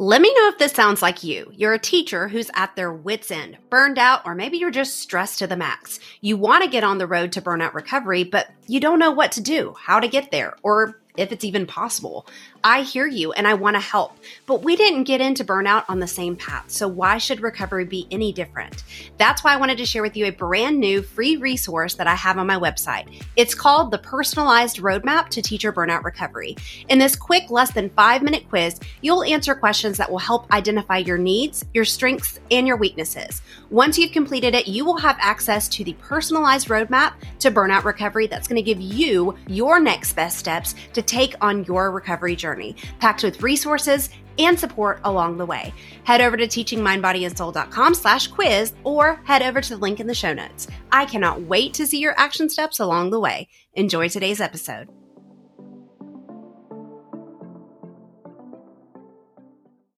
Let me know if this sounds like you. You're a teacher who's at their wits' end, burned out, or maybe you're just stressed to the max. You want to get on the road to burnout recovery, but you don't know what to do, how to get there, or if it's even possible. I hear you and I want to help, but we didn't get into burnout on the same path. So why should recovery be any different? That's why I wanted to share with you a brand new free resource that I have on my website. It's called the Personalized Roadmap to Teacher Burnout Recovery. In this quick, less than five minute quiz, you'll answer questions that will help identify your needs, your strengths, and your weaknesses. Once you've completed it, you will have access to the personalized roadmap to burnout recovery that's going to give you your next best steps to take on your recovery journey, packed with resources and support along the way. Head over to teachingmindbodyandsoul.com slash quiz or head over to the link in the show notes. I cannot wait to see your action steps along the way. Enjoy today's episode.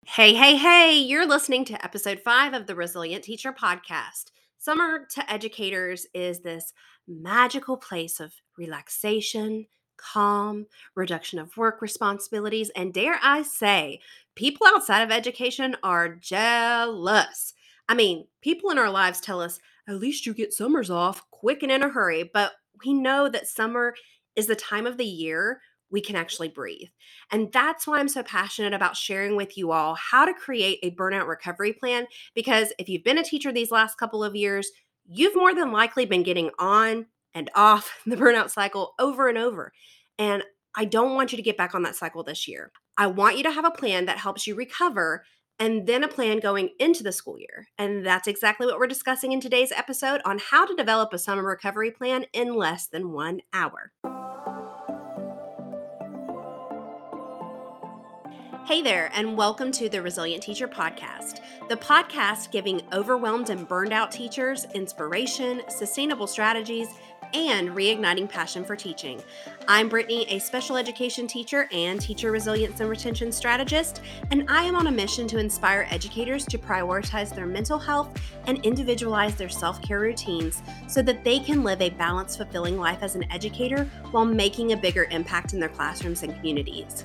Hey, hey, hey, you're listening to episode five of the Resilient Teacher Podcast. Summer to educators is this magical place of relaxation, calm, reduction of work responsibilities, and dare I say, people outside of education are jealous. I mean, people in our lives tell us, at least you get summers off quick and in a hurry, but we know that summer is the time of the year we can actually breathe. And that's why I'm so passionate about sharing with you all how to create a burnout recovery plan. Because if you've been a teacher these last couple of years, you've more than likely been getting on and off the burnout cycle over and over. And I don't want you to get back on that cycle this year. I want you to have a plan that helps you recover and then a plan going into the school year. And that's exactly what we're discussing in today's episode on how to develop a summer recovery plan in less than one hour. Hey there, and welcome to the Resilient Teacher Podcast, the podcast giving overwhelmed and burned out teachers inspiration, sustainable strategies, and reigniting passion for teaching. I'm Brittany, a special education teacher and teacher resilience and retention strategist, and I am on a mission to inspire educators to prioritize their mental health and individualize their self care routines so that they can live a balanced, fulfilling life as an educator while making a bigger impact in their classrooms and communities.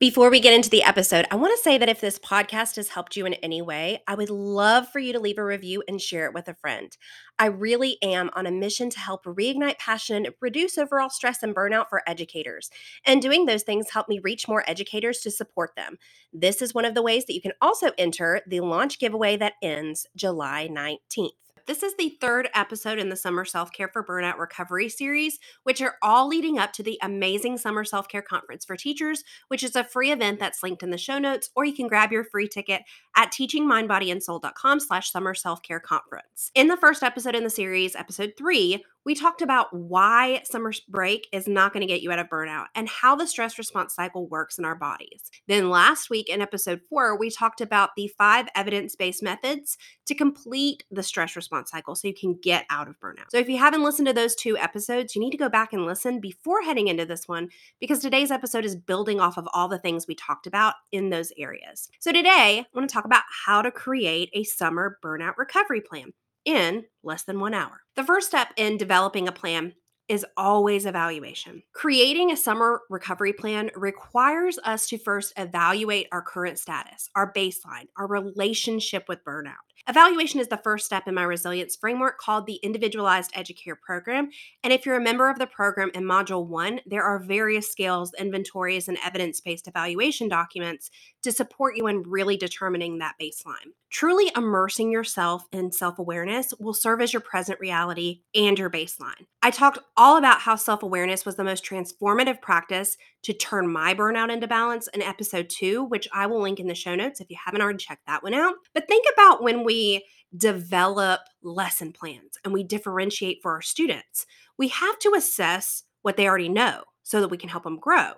Before we get into the episode, I want to say that if this podcast has helped you in any way, I would love for you to leave a review and share it with a friend. I really am on a mission to help reignite passion, reduce overall stress and burnout for educators. And doing those things help me reach more educators to support them. This is one of the ways that you can also enter the launch giveaway that ends July 19th. This is the third episode in the Summer Self Care for Burnout Recovery series, which are all leading up to the amazing Summer Self Care Conference for Teachers, which is a free event that's linked in the show notes, or you can grab your free ticket at teachingmindbodyandsoul.com slash summer self-care conference. In the first episode in the series, episode three, we talked about why summer break is not going to get you out of burnout and how the stress response cycle works in our bodies. Then last week in episode four, we talked about the five evidence based methods to complete the stress response cycle so you can get out of burnout. So if you haven't listened to those two episodes, you need to go back and listen before heading into this one because today's episode is building off of all the things we talked about in those areas. So today, I want to talk about how to create a summer burnout recovery plan in less than one hour. The first step in developing a plan is always evaluation. Creating a summer recovery plan requires us to first evaluate our current status, our baseline, our relationship with burnout. Evaluation is the first step in my resilience framework called the Individualized Educare Program. And if you're a member of the program in Module 1, there are various scales, inventories, and evidence based evaluation documents to support you in really determining that baseline. Truly immersing yourself in self awareness will serve as your present reality and your baseline. I talked all about how self awareness was the most transformative practice to turn my burnout into balance in episode two, which I will link in the show notes if you haven't already checked that one out. But think about when we develop lesson plans and we differentiate for our students, we have to assess what they already know so that we can help them grow.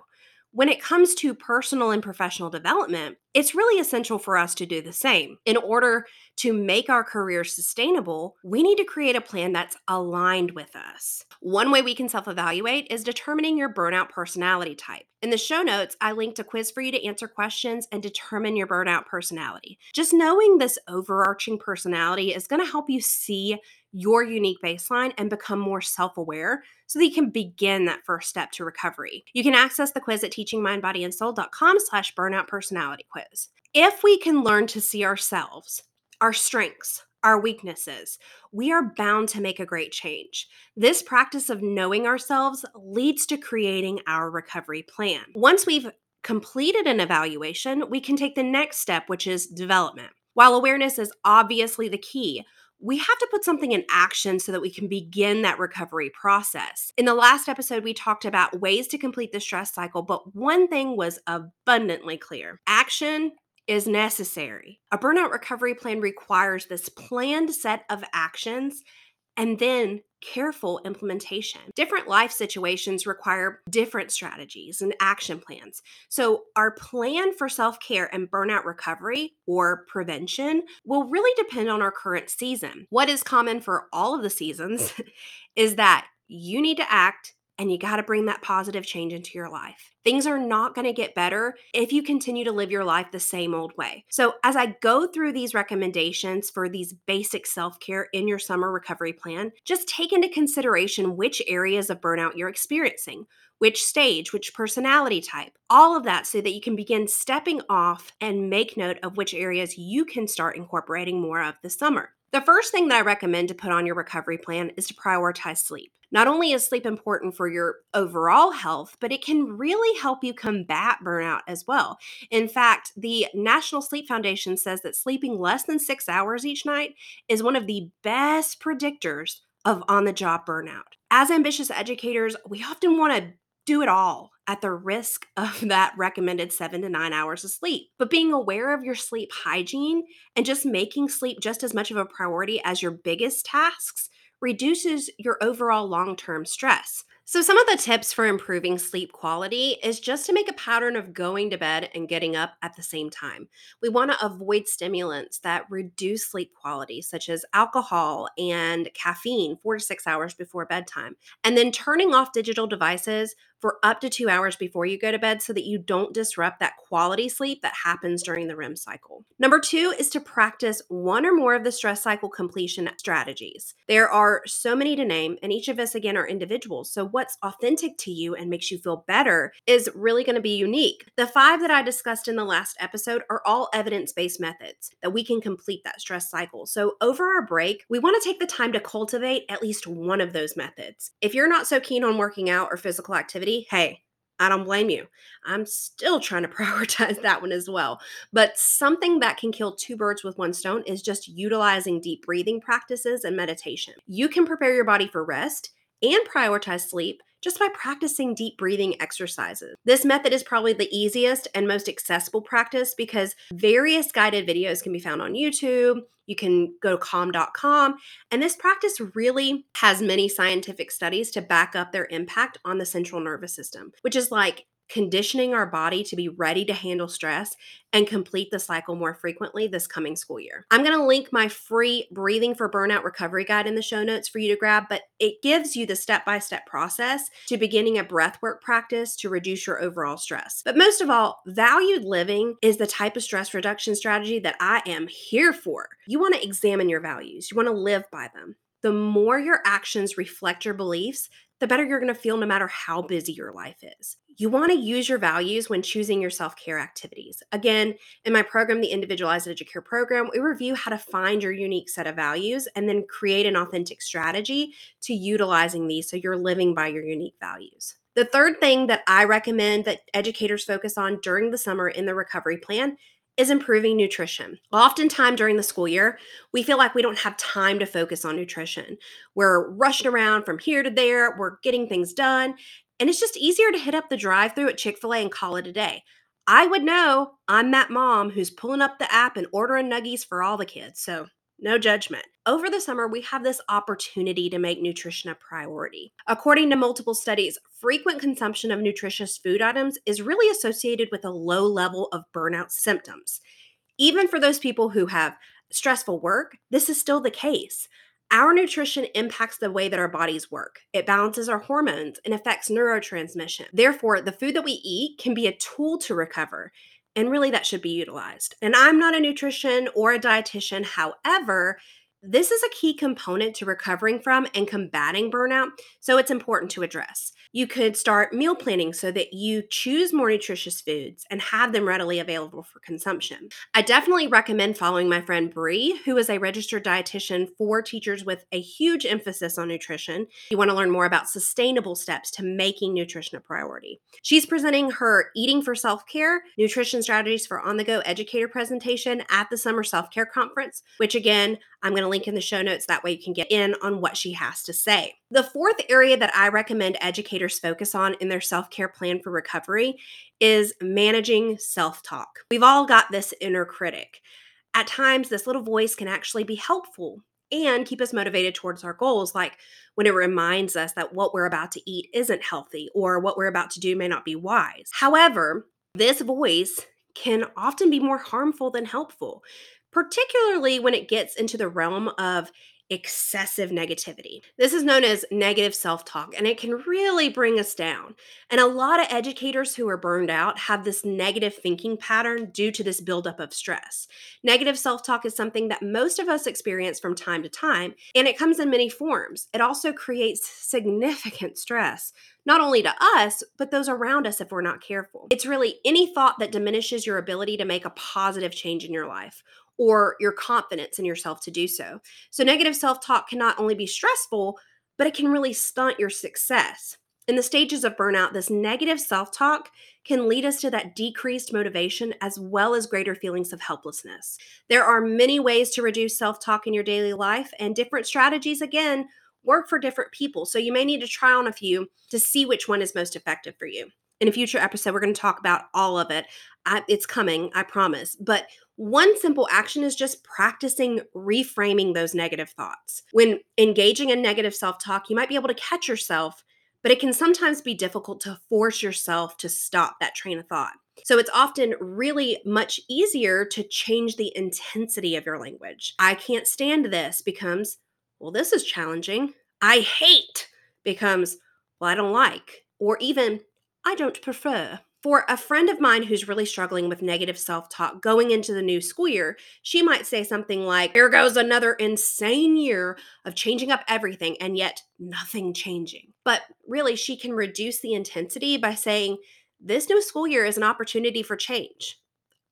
When it comes to personal and professional development, it's really essential for us to do the same in order To make our career sustainable, we need to create a plan that's aligned with us. One way we can self evaluate is determining your burnout personality type. In the show notes, I linked a quiz for you to answer questions and determine your burnout personality. Just knowing this overarching personality is going to help you see your unique baseline and become more self aware so that you can begin that first step to recovery. You can access the quiz at teachingmindbodyandsoul.com slash burnout personality quiz. If we can learn to see ourselves, our strengths, our weaknesses, we are bound to make a great change. This practice of knowing ourselves leads to creating our recovery plan. Once we've completed an evaluation, we can take the next step, which is development. While awareness is obviously the key, we have to put something in action so that we can begin that recovery process. In the last episode, we talked about ways to complete the stress cycle, but one thing was abundantly clear action is necessary. A burnout recovery plan requires this planned set of actions and then careful implementation. Different life situations require different strategies and action plans. So, our plan for self care and burnout recovery or prevention will really depend on our current season. What is common for all of the seasons is that you need to act and you got to bring that positive change into your life. Things are not going to get better if you continue to live your life the same old way. So, as I go through these recommendations for these basic self care in your summer recovery plan, just take into consideration which areas of burnout you're experiencing, which stage, which personality type, all of that so that you can begin stepping off and make note of which areas you can start incorporating more of this summer. The first thing that I recommend to put on your recovery plan is to prioritize sleep. Not only is sleep important for your overall health, but it can really help you combat burnout as well. In fact, the National Sleep Foundation says that sleeping less than six hours each night is one of the best predictors of on the job burnout. As ambitious educators, we often want to do it all at the risk of that recommended seven to nine hours of sleep. But being aware of your sleep hygiene and just making sleep just as much of a priority as your biggest tasks reduces your overall long term stress. So, some of the tips for improving sleep quality is just to make a pattern of going to bed and getting up at the same time. We want to avoid stimulants that reduce sleep quality, such as alcohol and caffeine, four to six hours before bedtime. And then turning off digital devices for up to two hours before you go to bed so that you don't disrupt that quality sleep that happens during the REM cycle. Number two is to practice one or more of the stress cycle completion strategies. There are so many to name, and each of us, again, are individuals. So, what's authentic to you and makes you feel better is really going to be unique. The five that I discussed in the last episode are all evidence based methods that we can complete that stress cycle. So, over our break, we want to take the time to cultivate at least one of those methods. If you're not so keen on working out or physical activity, hey, I don't blame you. I'm still trying to prioritize that one as well. But something that can kill two birds with one stone is just utilizing deep breathing practices and meditation. You can prepare your body for rest and prioritize sleep just by practicing deep breathing exercises. This method is probably the easiest and most accessible practice because various guided videos can be found on YouTube. You can go to calm.com. And this practice really has many scientific studies to back up their impact on the central nervous system, which is like conditioning our body to be ready to handle stress and complete the cycle more frequently this coming school year. I'm going to link my free Breathing for Burnout Recovery Guide in the show notes for you to grab, but it gives you the step by step process to beginning a breathwork practice to reduce your overall stress. But most of all, valued living is the type of stress reduction strategy that I am here for. You want to examine your values, you want to live by them. The more your actions reflect your beliefs, the better you're going to feel no matter how busy your life is. You want to use your values when choosing your self care activities. Again, in my program, the Individualized Educare program, we review how to find your unique set of values and then create an authentic strategy to utilizing these so you're living by your unique values. The third thing that I recommend that educators focus on during the summer in the recovery plan is improving nutrition. Oftentimes during the school year, we feel like we don't have time to focus on nutrition. We're rushing around from here to there, we're getting things done, and it's just easier to hit up the drive through at Chick fil A and call it a day. I would know I'm that mom who's pulling up the app and ordering nuggies for all the kids. So no judgment. Over the summer, we have this opportunity to make nutrition a priority. According to multiple studies, frequent consumption of nutritious food items is really associated with a low level of burnout symptoms. Even for those people who have stressful work, this is still the case. Our nutrition impacts the way that our bodies work. It balances our hormones and affects neurotransmission. Therefore, the food that we eat can be a tool to recover. And really, that should be utilized. And I'm not a nutrition or a dietitian. However, this is a key component to recovering from and combating burnout, so it's important to address. You could start meal planning so that you choose more nutritious foods and have them readily available for consumption. I definitely recommend following my friend Bree, who is a registered dietitian for teachers with a huge emphasis on nutrition. You want to learn more about sustainable steps to making nutrition a priority. She's presenting her Eating for Self Care Nutrition Strategies for On the Go Educator presentation at the Summer Self Care Conference, which again, I'm going to link in the show notes. That way you can get in on what she has to say. The fourth area that I recommend focus on in their self care plan for recovery is managing self talk. We've all got this inner critic. At times, this little voice can actually be helpful and keep us motivated towards our goals, like when it reminds us that what we're about to eat isn't healthy or what we're about to do may not be wise. However, this voice can often be more harmful than helpful particularly when it gets into the realm of excessive negativity. This is known as negative self talk, and it can really bring us down. And a lot of educators who are burned out have this negative thinking pattern due to this buildup of stress. Negative self talk is something that most of us experience from time to time, and it comes in many forms. It also creates significant stress. Not only to us, but those around us if we're not careful. It's really any thought that diminishes your ability to make a positive change in your life or your confidence in yourself to do so. So, negative self talk can not only be stressful, but it can really stunt your success. In the stages of burnout, this negative self talk can lead us to that decreased motivation as well as greater feelings of helplessness. There are many ways to reduce self talk in your daily life, and different strategies, again, work for different people. So you may need to try on a few to see which one is most effective for you. In a future episode, we're going to talk about all of it. I, it's coming, I promise. But one simple action is just practicing reframing those negative thoughts. When engaging in negative self talk, you might be able to catch yourself, but it can sometimes be difficult to force yourself to stop that train of thought. So it's often really much easier to change the intensity of your language. I can't stand this becomes, well, this is challenging. I hate becomes, well, I don't like. Or even, I don't prefer. For a friend of mine who's really struggling with negative self talk going into the new school year, she might say something like, Here goes another insane year of changing up everything and yet nothing changing. But really, she can reduce the intensity by saying, This new school year is an opportunity for change.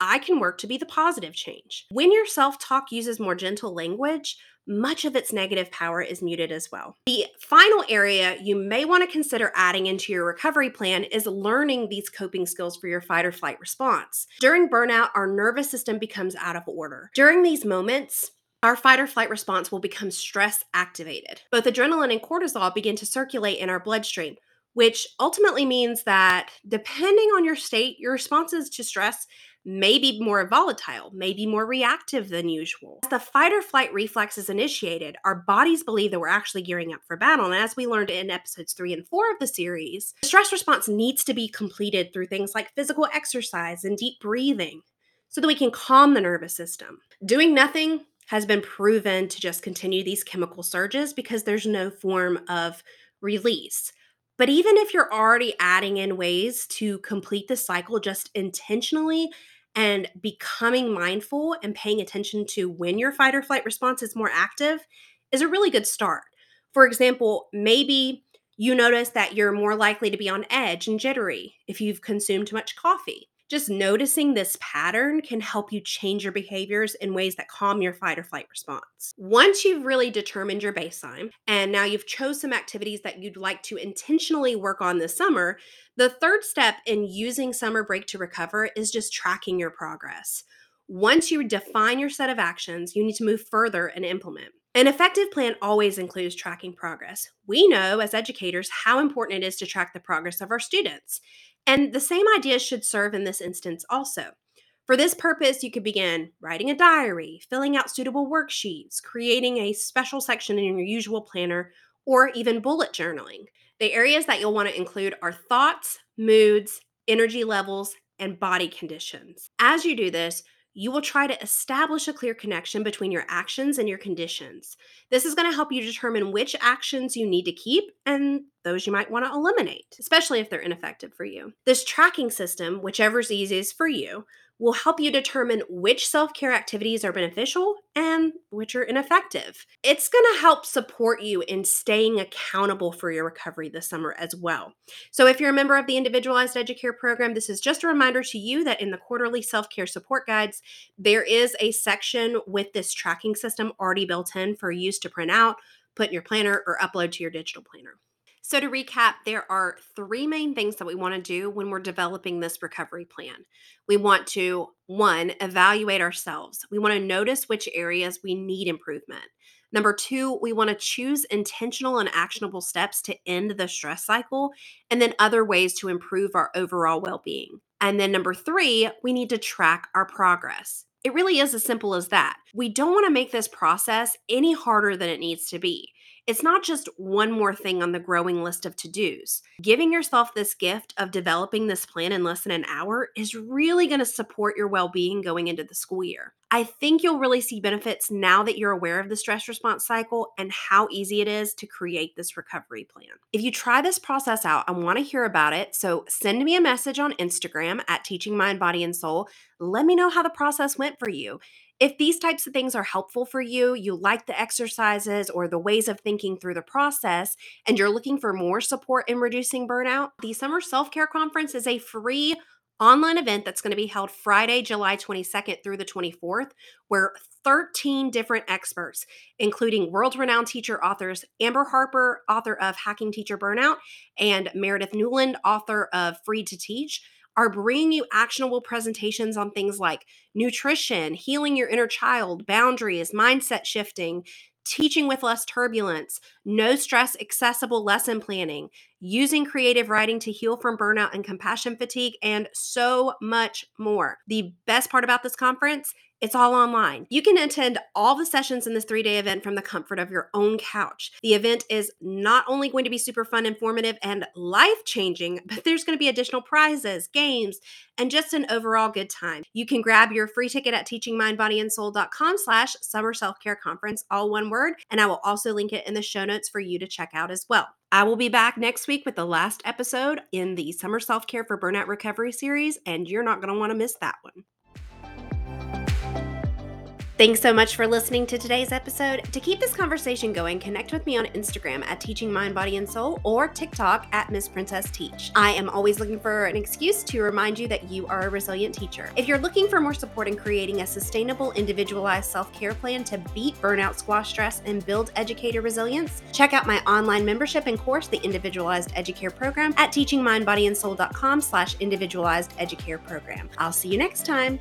I can work to be the positive change. When your self talk uses more gentle language, much of its negative power is muted as well. The final area you may want to consider adding into your recovery plan is learning these coping skills for your fight or flight response. During burnout, our nervous system becomes out of order. During these moments, our fight or flight response will become stress activated. Both adrenaline and cortisol begin to circulate in our bloodstream, which ultimately means that depending on your state, your responses to stress may be more volatile, may be more reactive than usual. As the fight or flight reflex is initiated, our bodies believe that we're actually gearing up for battle. And as we learned in episodes three and four of the series, the stress response needs to be completed through things like physical exercise and deep breathing so that we can calm the nervous system. Doing nothing has been proven to just continue these chemical surges because there's no form of release. But even if you're already adding in ways to complete the cycle just intentionally and becoming mindful and paying attention to when your fight or flight response is more active is a really good start. For example, maybe you notice that you're more likely to be on edge and jittery if you've consumed too much coffee. Just noticing this pattern can help you change your behaviors in ways that calm your fight or flight response. Once you've really determined your baseline and now you've chose some activities that you'd like to intentionally work on this summer, the third step in using summer break to recover is just tracking your progress. Once you define your set of actions, you need to move further and implement. An effective plan always includes tracking progress. We know as educators how important it is to track the progress of our students. And the same idea should serve in this instance also. For this purpose, you could begin writing a diary, filling out suitable worksheets, creating a special section in your usual planner, or even bullet journaling. The areas that you'll want to include are thoughts, moods, energy levels, and body conditions. As you do this, you will try to establish a clear connection between your actions and your conditions. This is going to help you determine which actions you need to keep and those you might want to eliminate, especially if they're ineffective for you. This tracking system, whichever's easiest for you, will help you determine which self care activities are beneficial and which are ineffective. It's going to help support you in staying accountable for your recovery this summer as well. So, if you're a member of the Individualized Educare program, this is just a reminder to you that in the quarterly self care support guides, there is a section with this tracking system already built in for use to print out, put in your planner, or upload to your digital planner. So, to recap, there are three main things that we want to do when we're developing this recovery plan. We want to, one, evaluate ourselves. We want to notice which areas we need improvement. Number two, we want to choose intentional and actionable steps to end the stress cycle, and then other ways to improve our overall well being. And then number three, we need to track our progress. It really is as simple as that. We don't want to make this process any harder than it needs to be. It's not just one more thing on the growing list of to dos. Giving yourself this gift of developing this plan in less than an hour is really going to support your well being going into the school year. I think you'll really see benefits now that you're aware of the stress response cycle and how easy it is to create this recovery plan. If you try this process out, I want to hear about it. So send me a message on Instagram at Teaching Mind, Body, and Soul. Let me know how the process went for you. If these types of things are helpful for you, you like the exercises or the ways of thinking through the process, and you're looking for more support in reducing burnout, the Summer Self Care Conference is a free online event that's going to be held Friday, July 22nd through the 24th, where 13 different experts, including world renowned teacher authors Amber Harper, author of Hacking Teacher Burnout, and Meredith Newland, author of Free to Teach, are bringing you actionable presentations on things like nutrition, healing your inner child, boundaries, mindset shifting, teaching with less turbulence, no stress, accessible lesson planning, using creative writing to heal from burnout and compassion fatigue, and so much more. The best part about this conference it's all online. You can attend all the sessions in this three day event from the comfort of your own couch. The event is not only going to be super fun, informative, and life changing, but there's going to be additional prizes, games, and just an overall good time. You can grab your free ticket at teachingmindbodyandsoul.com slash summer self-care conference, all one word, and I will also link it in the show notes for you to check out as well. I will be back next week with the last episode in the Summer Self Care for Burnout Recovery series, and you're not going to want to miss that one. Thanks so much for listening to today's episode. To keep this conversation going, connect with me on Instagram at Teaching Mind, Body, and Soul or TikTok at Miss Princess Teach. I am always looking for an excuse to remind you that you are a resilient teacher. If you're looking for more support in creating a sustainable, individualized self care plan to beat burnout, squash stress, and build educator resilience, check out my online membership and course, the Individualized Educare Program, at teachingmindbodyandsoul.com slash individualized educare program. I'll see you next time.